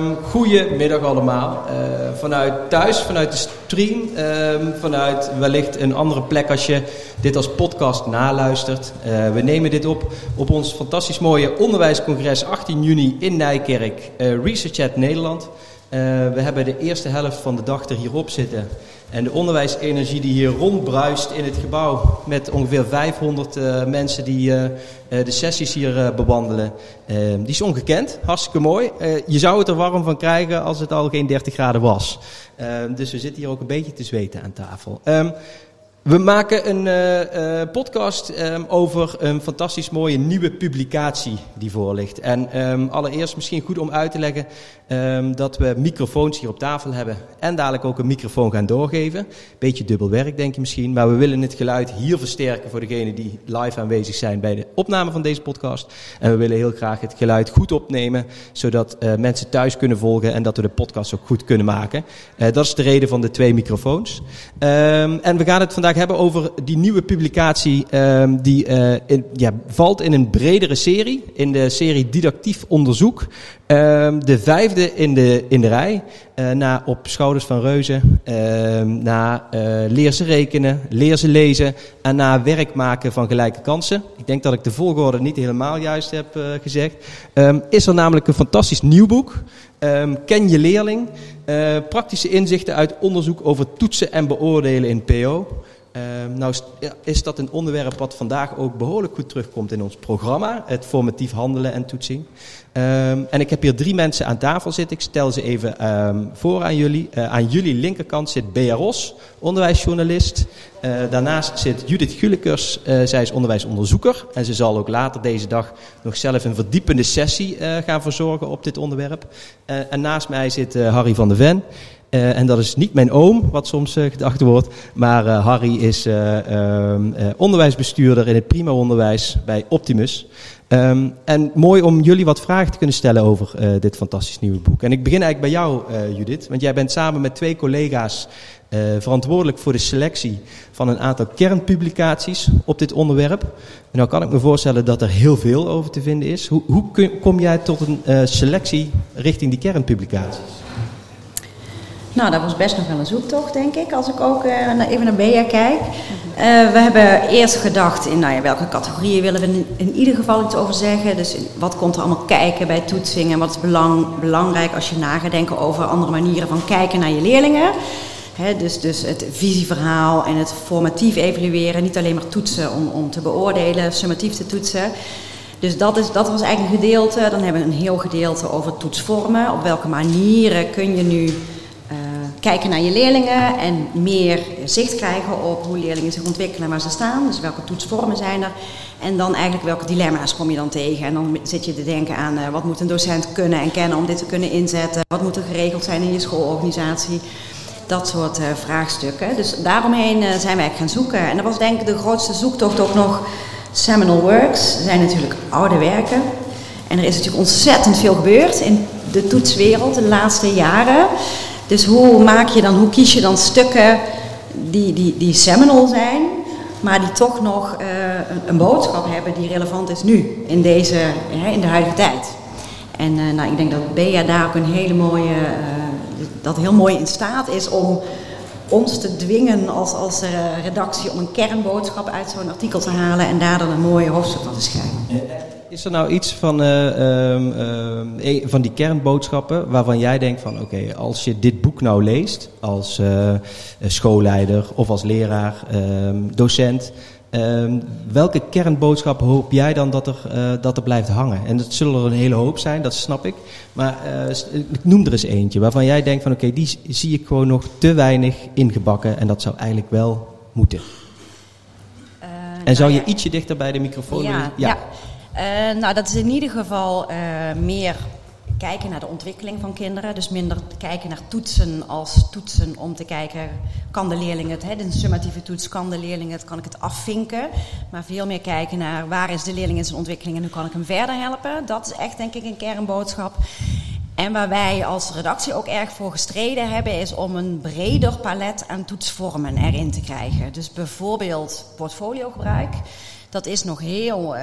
Um, goedemiddag allemaal. Uh, vanuit thuis, vanuit de stream, um, vanuit wellicht een andere plek als je dit als podcast naluistert. Uh, we nemen dit op op ons fantastisch mooie onderwijscongres 18 juni in Nijkerk, uh, Research Nederland. We hebben de eerste helft van de dag er hierop zitten. En de onderwijsenergie die hier rondbruist in het gebouw met ongeveer 500 uh, mensen die uh, de sessies hier bewandelen, die is ongekend. Hartstikke mooi. je zou het er warm van krijgen als het al geen 30 graden was. dus we zitten hier ook een beetje te zweten aan tafel. Um, we maken een uh, uh, podcast um, over een fantastisch mooie nieuwe publicatie die voor ligt. En um, allereerst misschien goed om uit te leggen um, dat we microfoons hier op tafel hebben. En dadelijk ook een microfoon gaan doorgeven. Beetje dubbel werk denk je misschien. Maar we willen het geluid hier versterken voor degenen die live aanwezig zijn bij de opname van deze podcast. En we willen heel graag het geluid goed opnemen. Zodat uh, mensen thuis kunnen volgen en dat we de podcast ook goed kunnen maken. dat is de reden van de twee microfoons. en we gaan het vandaag hebben over die nieuwe publicatie um, die uh, in, ja, valt in een bredere serie, in de serie Didactief Onderzoek. Um, de vijfde in de, in de rij, uh, na Op Schouders van Reuzen, uh, na uh, Leer ze rekenen, Leer ze lezen en na Werk maken van gelijke kansen. Ik denk dat ik de volgorde niet helemaal juist heb gezegd. Is er namelijk een fantastisch nieuw boek. Ken je leerling. Praktische inzichten uit onderzoek over toetsen en beoordelen in PO. Uh, nou is dat een onderwerp wat vandaag ook behoorlijk goed terugkomt in ons programma, het formatief handelen en toetsing. Um, en ik heb hier drie mensen aan tafel zitten. Ik stel ze even um, voor aan jullie. Uh, aan jullie linkerkant zit Bea Ros, onderwijsjournalist. Uh, daarnaast zit Judith Gulikers, uh, zij is onderwijsonderzoeker. En ze zal ook later deze dag nog zelf een verdiepende sessie gaan verzorgen op dit onderwerp. en naast mij zit Harry van der Ven. Uh, en dat is niet mijn oom, wat soms uh, gedacht wordt. Maar uh, Harry is onderwijsbestuurder in het prima onderwijs bij Optimus. Um, en mooi om jullie wat vragen te kunnen stellen over dit fantastisch nieuwe boek. En ik begin eigenlijk bij jou, Judith. Want jij bent samen met twee collega's verantwoordelijk voor de selectie van een aantal kernpublicaties op dit onderwerp. En nou kan ik me voorstellen dat er heel veel over te vinden is. Hoe, hoe kom jij tot een selectie richting die kernpublicaties? Nou, dat was best nog wel een zoektocht, denk ik, als ik ook uh, even naar Bea kijk. Uh, we hebben eerst gedacht in nou ja, welke categorieën willen we in, in, ieder geval iets over zeggen. Dus wat komt er allemaal kijken bij toetsing en wat is belang, belangrijk als je na gaat denken over andere manieren van kijken naar je leerlingen. Dus, dus het visieverhaal en het formatief evalueren, niet alleen maar toetsen om, om te beoordelen, summatief te toetsen. Dus dat, is, dat was eigenlijk een gedeelte. Dan hebben we een heel gedeelte over toetsvormen. Op welke manieren kun je nu kijken naar je leerlingen en meer zicht krijgen op hoe leerlingen zich ontwikkelen en waar ze staan. Dus welke toetsvormen zijn er. En dan eigenlijk welke dilemma's kom je dan tegen. En dan zit je te denken aan uh, wat moet een docent kunnen en kennen om dit te kunnen inzetten. Wat moet er geregeld zijn in je schoolorganisatie. Dat soort uh, vraagstukken. Dus daaromheen uh, zijn wij gaan zoeken. En dat was denk ik de grootste zoektocht ook nog Seminal Works. Zijn natuurlijk oude werken. En er is natuurlijk ontzettend veel gebeurd in de toetswereld de laatste jaren. Dus hoe maak je dan, hoe kies je dan stukken die, die, die seminal zijn, maar die toch nog uh, een, boodschap hebben die relevant is nu, in, deze, uh, in de huidige tijd. En uh, nou, ik denk dat Bea daar ook een hele mooie, dat heel mooi in staat is om ons te dwingen als, als redactie om een kernboodschap uit zo'n artikel te halen en daar dan een mooie hoofdstuk van te schrijven. Is er nou iets van, uh, van die kernboodschappen waarvan jij denkt van oké, okay, als je dit boek nou leest als uh, schoolleider of als leraar, ehm, docent, ehm, welke kernboodschap hoop jij dan dat er, dat er blijft hangen? En dat zullen er een hele hoop zijn, dat snap ik. Maar ik noem er eens eentje waarvan jij denkt van oké, okay, die zie ik gewoon nog te weinig ingebakken en dat zou eigenlijk wel moeten. en zou nou je ietsje dichter bij de microfoon ja, ja. ja. Uh, nou, dat is in ieder geval uh, meer kijken naar de ontwikkeling van kinderen. Dus minder kijken naar toetsen als toetsen om te kijken, kan de leerling het, hè, de summatieve toets, kan de leerling het, kan ik het afvinken. Maar veel meer kijken naar waar is de leerling in zijn ontwikkeling en hoe kan ik hem verder helpen. Dat is echt denk ik een kernboodschap. En waar wij als redactie ook erg voor gestreden hebben, is om een breder palet aan toetsvormen erin te krijgen. Dus bijvoorbeeld portfoliogebruik. Dat is nog heel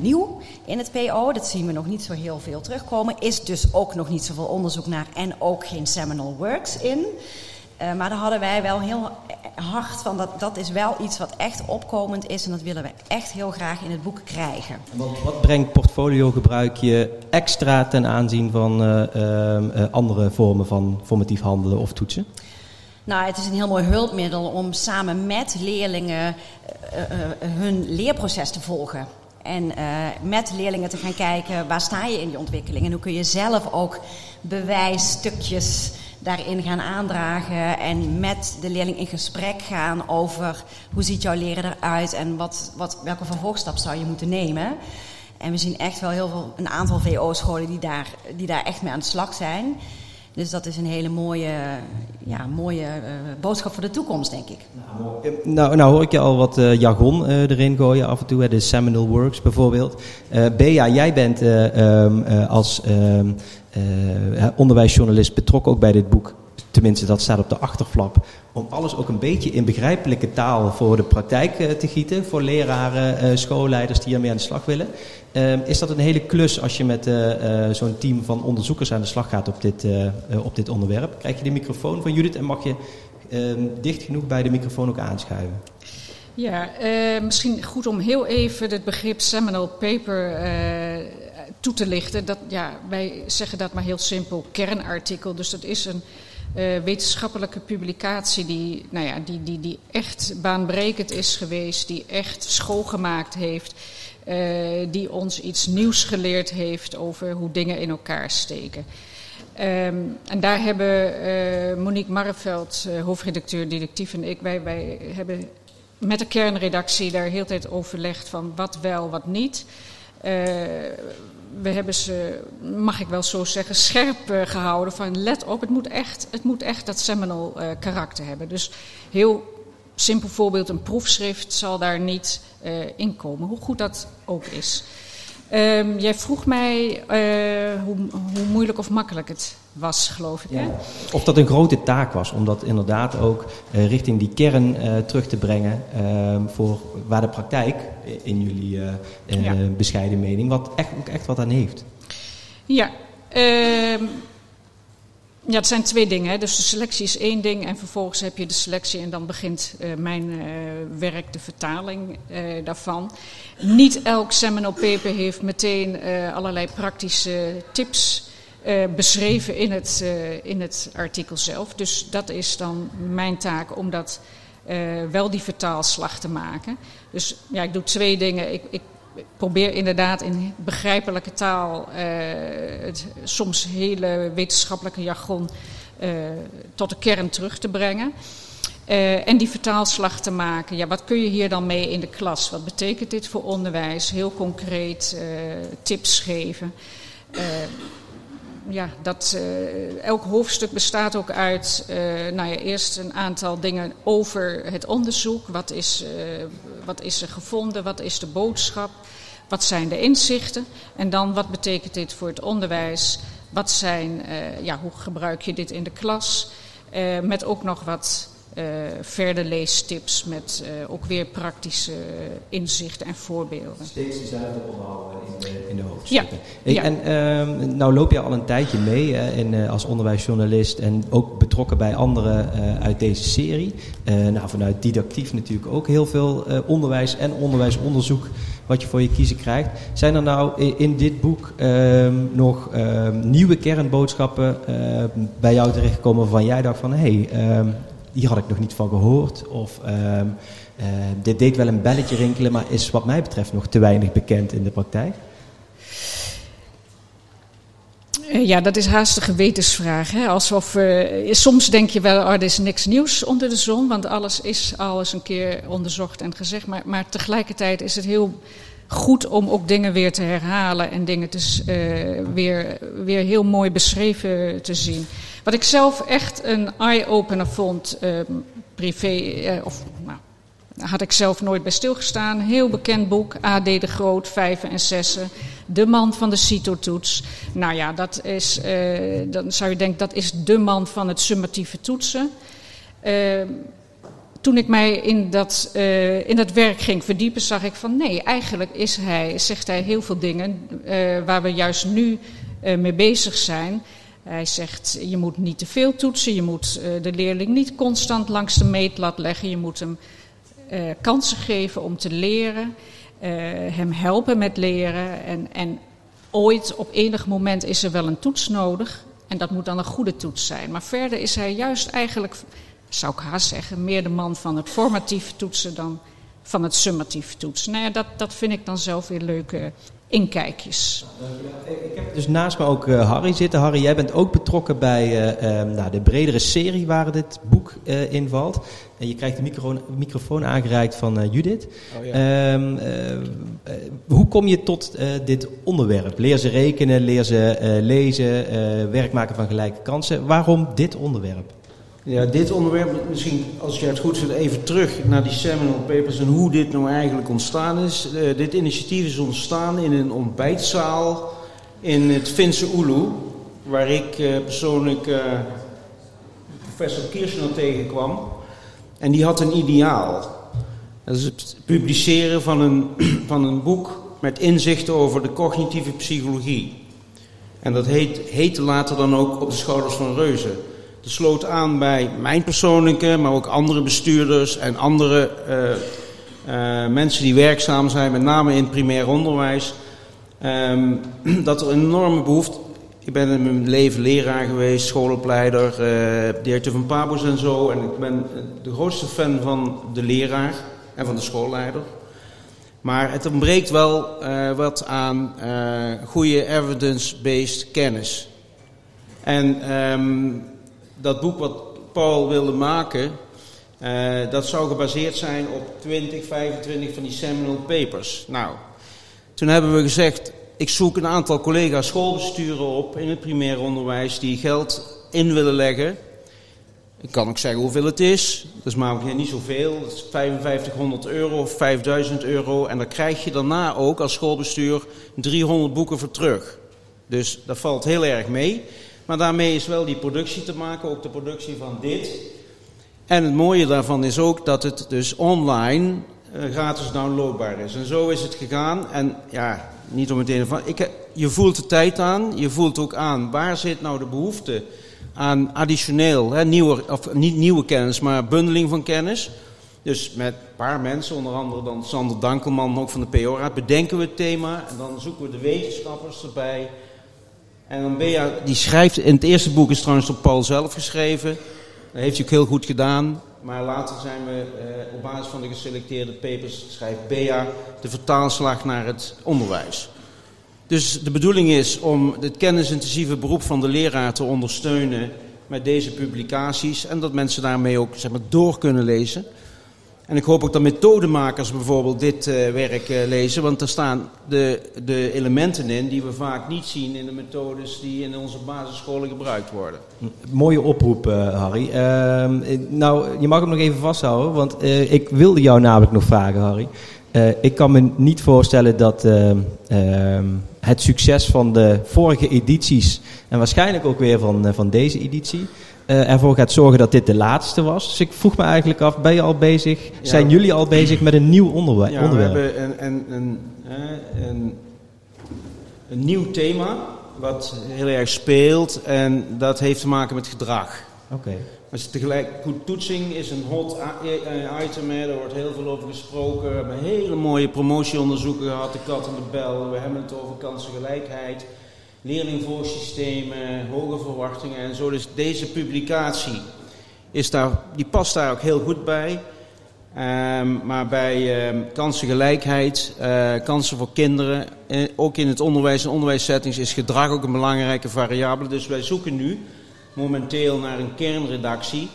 nieuw in het PO. Dat zien we nog niet zo heel veel terugkomen. Is dus ook nog niet zoveel onderzoek naar en ook geen seminal works in. Maar daar hadden wij wel heel hard van, dat, dat is wel iets wat echt opkomend is en dat willen we echt heel graag in het boek krijgen. Wat, brengt portfoliogebruik je extra ten aanzien van andere vormen van formatief handelen of toetsen? Nou, het is een heel mooi hulpmiddel om samen met leerlingen hun leerproces te volgen. En met leerlingen te gaan kijken waar sta je in die ontwikkeling en hoe kun je zelf ook bewijsstukjes daarin gaan aandragen en met de leerling in gesprek gaan over hoe ziet jouw leren eruit en wat, wat, welke vervolgstap zou je moeten nemen. En we zien echt wel heel veel, een aantal VO-scholen die daar, die daar echt mee aan de slag zijn. Dus dat is een hele mooie, ja, mooie uh, boodschap voor de toekomst, denk ik. Nou, nou, hoor ik je al wat uh, jargon uh, erin gooien af en toe. De Seminole Works bijvoorbeeld. Bea, jij bent um, als um, onderwijsjournalist betrokken ook bij dit boek. Tenminste, dat staat op de achterflap. Om alles ook een beetje in begrijpelijke taal voor de praktijk te gieten. Voor leraren, schoolleiders die ermee aan de slag willen. Uh, is dat een hele klus als je met uh, uh, zo'n team van onderzoekers aan de slag gaat op dit, op dit onderwerp? Krijg je de microfoon van Judith en mag je ehm, dicht genoeg bij de microfoon ook aanschuiven? Ja, misschien goed om heel even het begrip seminal paper toe te lichten. Dat, ja, wij zeggen dat maar heel simpel, kernartikel. Dus dat is een wetenschappelijke publicatie die, nou ja, die, die, die echt baanbrekend is geweest, die echt schoolgemaakt heeft die ons iets nieuws geleerd heeft over hoe dingen in elkaar steken. Um, en daar hebben uh, Monique Marreveld, uh, hoofdredacteur, directief en ik, wij, wij hebben met de kernredactie daar heel tijd overlegd van wat wel, wat niet. we hebben ze, mag ik wel zo zeggen, scherp gehouden van let op, het moet echt, het moet echt dat seminal karakter hebben. Dus heel simpel voorbeeld, een proefschrift zal daar niet uh, in komen, hoe goed dat ook is. Um, jij vroeg mij uh, hoe, hoe, moeilijk of makkelijk het was, geloof ik. Hè? Of dat een grote taak was om dat inderdaad ook uh, richting die kern terug te brengen. Ehm, voor waar de praktijk, in jullie ja. bescheiden mening, wat echt, ook echt wat aan heeft. Ja, ehm, ja, het zijn twee dingen. Hè. Dus de selectie is één ding en vervolgens heb je de selectie en dan begint uh, mijn uh, werk, de vertaling uh, daarvan. Niet elk seminal paper heeft meteen allerlei praktische tips beschreven in het, in het artikel zelf. Dus dat is dan mijn taak om dat wel die vertaalslag te maken. Dus ja, ik doe twee dingen. Ik, ik probeer inderdaad in begrijpelijke taal uh, het soms hele wetenschappelijke jargon uh, tot de kern terug te brengen. Uh, en die vertaalslag te maken. Ja, wat kun je hier dan mee in de klas? Wat betekent dit voor onderwijs? Heel concreet tips geven ja, dat, uh, elk hoofdstuk bestaat ook uit uh, nou ja, eerst een aantal dingen over het onderzoek. Wat is, uh, wat is er gevonden? Wat is de boodschap? Wat zijn de inzichten? En dan wat betekent dit voor het onderwijs? Wat zijn, ja, hoe gebruik je dit in de klas? met ook nog wat verder leestips met uh, ook weer praktische inzichten en voorbeelden. Steeds dezelfde onderhouden in de, in de hoofdstukken. Ja. ja. En uh, nou loop je al een tijdje mee hè, in, uh, als onderwijsjournalist en ook betrokken bij anderen uit deze serie. nou, vanuit didactief natuurlijk ook heel veel onderwijs en onderwijsonderzoek wat je voor je kiezen krijgt. Zijn er nou in, in dit boek ehm, nog ehm, nieuwe kernboodschappen bij jou terechtgekomen waarvan jij dacht van hé, hey, hier had ik nog niet van gehoord. Of uh, uh, dit deed wel een belletje rinkelen, maar is wat mij betreft nog te weinig bekend in de praktijk. Eh, ja, dat is haast een gewetensvraag. Hè? Alsof, uh, soms denk je wel, oh, is niks nieuws onder de zon, want alles is al eens een keer onderzocht en gezegd. Maar, maar tegelijkertijd is het heel goed om ook dingen weer te herhalen en dingen uh, weer, weer heel mooi beschreven te zien. Wat ik zelf echt een eye-opener vond, uh, privé, uh, of nou, had ik zelf nooit bij stilgestaan. Heel bekend boek, A.D. de Groot, vijven en zessen. De man van de CITO-toets. Nou ja, dat is, dan zou je denken, dat is de man van het summatieve toetsen. toen ik mij in dat, in dat werk ging verdiepen, zag ik van nee, eigenlijk is hij, zegt hij heel veel dingen waar we juist nu mee bezig zijn. Hij zegt, je moet niet te veel toetsen, je moet de leerling niet constant langs de meetlat leggen, je moet hem kansen geven om te leren, hem helpen met leren en, en ooit op enig moment is er wel een toets nodig en dat moet dan een goede toets zijn. Maar verder is hij juist eigenlijk zou ik haast zeggen, meer de man van het formatief toetsen dan van het summatief toetsen. Nou ja, dat, dat vind ik dan zelf weer leuke inkijkjes. Ik heb dus naast me ook uh, Harry zitten. Harry, jij bent ook betrokken bij uh, um, nou, de bredere serie waar dit boek uh, in valt. En je krijgt de micro microfoon aangereikt van Judith. Oh, ja. um, hoe kom je tot dit onderwerp? Leer ze rekenen, leer ze lezen, werk maken van gelijke kansen. Waarom dit onderwerp? Ja, dit onderwerp, misschien als je het goed vindt, even terug naar die seminal papers en hoe dit nou eigenlijk ontstaan is. Uh, dit initiatief is ontstaan in een ontbijtzaal in het Finse Oelu, waar ik uh, persoonlijk uh, professor Kirchner tegenkwam. En die had een ideaal. Dat is het publiceren van een, van een boek met inzichten over de cognitieve psychologie. En dat heet, heette later dan ook Op de schouders van reuzen. Dat sloot aan bij mijn persoonlijke, maar ook andere bestuurders en andere uh, uh, mensen die werkzaam zijn, met name in het primair onderwijs. Um, dat er een enorme behoefte. Ik ben in mijn leven leraar geweest, schoolopleider, uh, directeur van Pabos en zo. En ik ben de grootste fan van de leraar en van de schoolleider. Maar het ontbreekt wel wat aan goede evidence-based kennis. En um, dat boek wat Paul wilde maken, uh, dat zou gebaseerd zijn op 20, 25 van die seminal papers. Nou, toen hebben we gezegd, ik zoek een aantal collega's schoolbesturen op in het primair onderwijs die geld in willen leggen. Ik kan ook zeggen hoeveel het is. Dat is maar niet zoveel. Dat is 5500 euro of 5000 euro. En daar krijg je daarna ook als schoolbestuur 300 boeken voor terug. Dus dat valt heel erg mee. Maar daarmee is wel die productie te maken, ook de productie van dit. En het mooie daarvan is ook dat het dus online uh, gratis downloadbaar is. En zo is het gegaan. En ja, niet om meteen van. Ik, je voelt de tijd aan, je voelt ook aan waar zit nou de behoefte aan additioneel, hè, of niet nieuwe kennis, maar bundeling van kennis. Dus met een paar mensen, onder andere dan Sander Dankelman, ook van de PO-raad, bedenken we het thema en dan zoeken we de wetenschappers erbij. En dan die schrijft, in het eerste boek is trouwens door Paul zelf geschreven. Dat heeft hij ook heel goed gedaan. Maar later zijn we uh, op basis van de geselecteerde papers, schrijft Bea de vertaalslag naar het onderwijs. Dus de bedoeling is om het kennisintensieve beroep van de leraar te ondersteunen met deze publicaties. En dat mensen daarmee ook zeg maar, door kunnen lezen. En ik hoop ook dat methodemakers bijvoorbeeld dit uh, werk uh, lezen, want er staan de, de elementen in die we vaak niet zien in de methodes die in onze basisscholen gebruikt worden. Mooie oproep, uh, Harry. Ehm, nou, je mag hem nog even vasthouden, want ik wilde jou namelijk nog vragen, Harry. ik kan me niet voorstellen dat ehm, het succes van de vorige edities en waarschijnlijk ook weer van, van deze editie uh, ervoor gaat zorgen dat dit de laatste was. Dus ik vroeg me eigenlijk af, ben je al bezig, zijn jullie al bezig met een nieuw onderwerp? Ja, we hebben een, een, een, een, een nieuw thema wat heel erg speelt en dat heeft te maken met gedrag. Oké. Okay. Maar tegelijk, goed, toetsing is een hot item, hè. daar wordt heel veel over gesproken. We hebben hele mooie promotieonderzoeken gehad, de kat en de bel. We hebben het over kansengelijkheid leerlingvoorsystemen, hoge verwachtingen en zo. Dus deze publicatie is daar, die past daar ook heel goed bij. Um, maar bij um, kansengelijkheid, uh, kansen voor kinderen, eh, ook in het onderwijs en onderwijssettings is gedrag ook een belangrijke variabele. Dus wij zoeken nu momenteel naar een kernredactie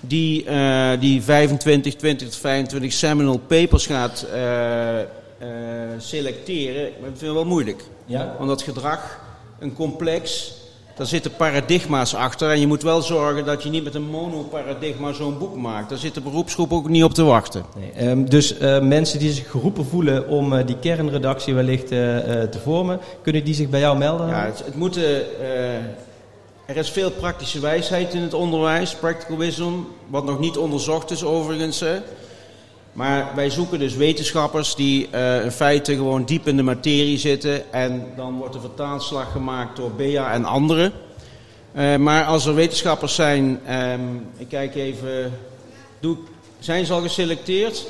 die, uh, die 25, 20 tot 25 seminal papers gaat uh, selecteren. Dat vind ik wel moeilijk. Ja? Omdat gedrag een complex. Daar zitten paradigma's achter. En je moet wel zorgen dat je niet met een monoparadigma zo'n boek maakt. Daar zit de beroepsgroep ook niet op te wachten. Nee, um, dus uh, mensen die zich geroepen voelen om uh, die kernredactie wellicht uh, te vormen, kunnen die zich bij jou melden? Ja, het, het moeten er is veel praktische wijsheid in het onderwijs, practical wisdom, wat nog niet onderzocht is overigens. Maar wij zoeken dus wetenschappers die uh, in feite gewoon diep in de materie zitten. En dan wordt de vertaalslag gemaakt door Bea en anderen. Uh, maar als er wetenschappers zijn, um, ik kijk even, doe, zijn ze al geselecteerd?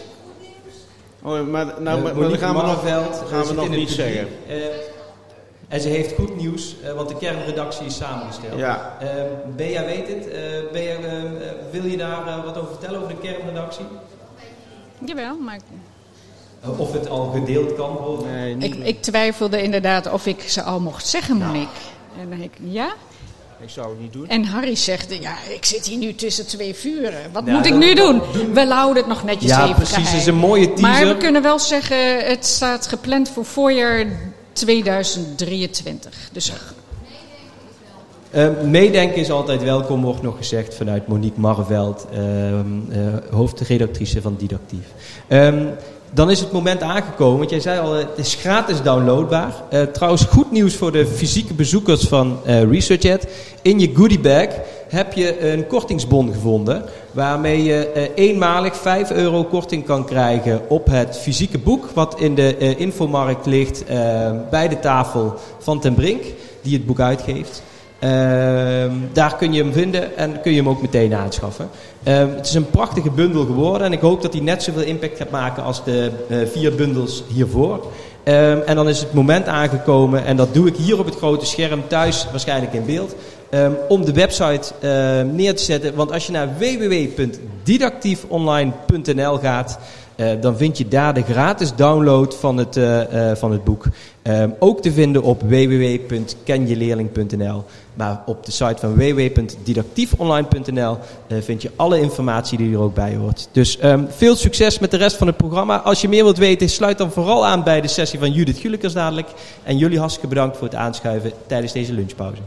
Oh, maar, nou, maar, maar dan gaan we nog, gaan we nog niet zeggen. En ze heeft goed nieuws, want de kernredactie is samengesteld. Ja. Uh, Bea weet het. Uh, Bea, wil je daar wat over vertellen, over de kernredactie? Jawel, maar... Of het al gedeeld kan worden? Nee, ik, ik, twijfelde inderdaad of ik ze al mocht zeggen, Monique. Ja. En dan ik, ja? Ik zou het niet doen. En Harry zegt, ja, ik zit hier nu tussen twee vuren. Wat moet ik nu doen? We houden het nog netjes ja, even precies. Het is een mooie teaser. Maar we kunnen wel zeggen, het staat gepland voor voorjaar 2023. Dus... Uh, meedenken is altijd welkom, wordt nog gezegd vanuit Monique Marveld, uh, uh, hoofdredactrice van Didactief. Um, dan is het moment aangekomen, want jij zei al, het is gratis downloadbaar. Uh, trouwens, goed nieuws voor de fysieke bezoekers van uh, ResearchEd. In je goodiebag heb je een kortingsbon gevonden, waarmee je eenmalig 5 euro korting kan krijgen op het fysieke boek, wat in de infomarkt ligt bij de tafel van Ten Brink, die het boek uitgeeft. Uh, daar kun je hem vinden en kun je hem ook meteen aanschaffen. Uh, het is een prachtige bundel geworden en ik hoop dat hij net zoveel impact gaat maken als de uh, vier bundels hiervoor. Um, en dan is het moment aangekomen, en dat doe ik hier op het grote scherm thuis, waarschijnlijk in beeld, um, om de website neer te zetten. Want als je naar www.didactiefonline.nl gaat, uh, dan vind je daar de gratis download van het, uh, uh, van het boek. Um, ook te vinden op www.kenjeleerling.nl. Maar op de site van www.didactiefonline.nl vind je alle informatie die er ook bij hoort. Dus veel succes met de rest van het programma. Als je meer wilt weten, sluit dan vooral aan bij de sessie van Judith Gulikers dadelijk. En jullie hartstikke bedankt voor het aanschuiven tijdens deze lunchpauze.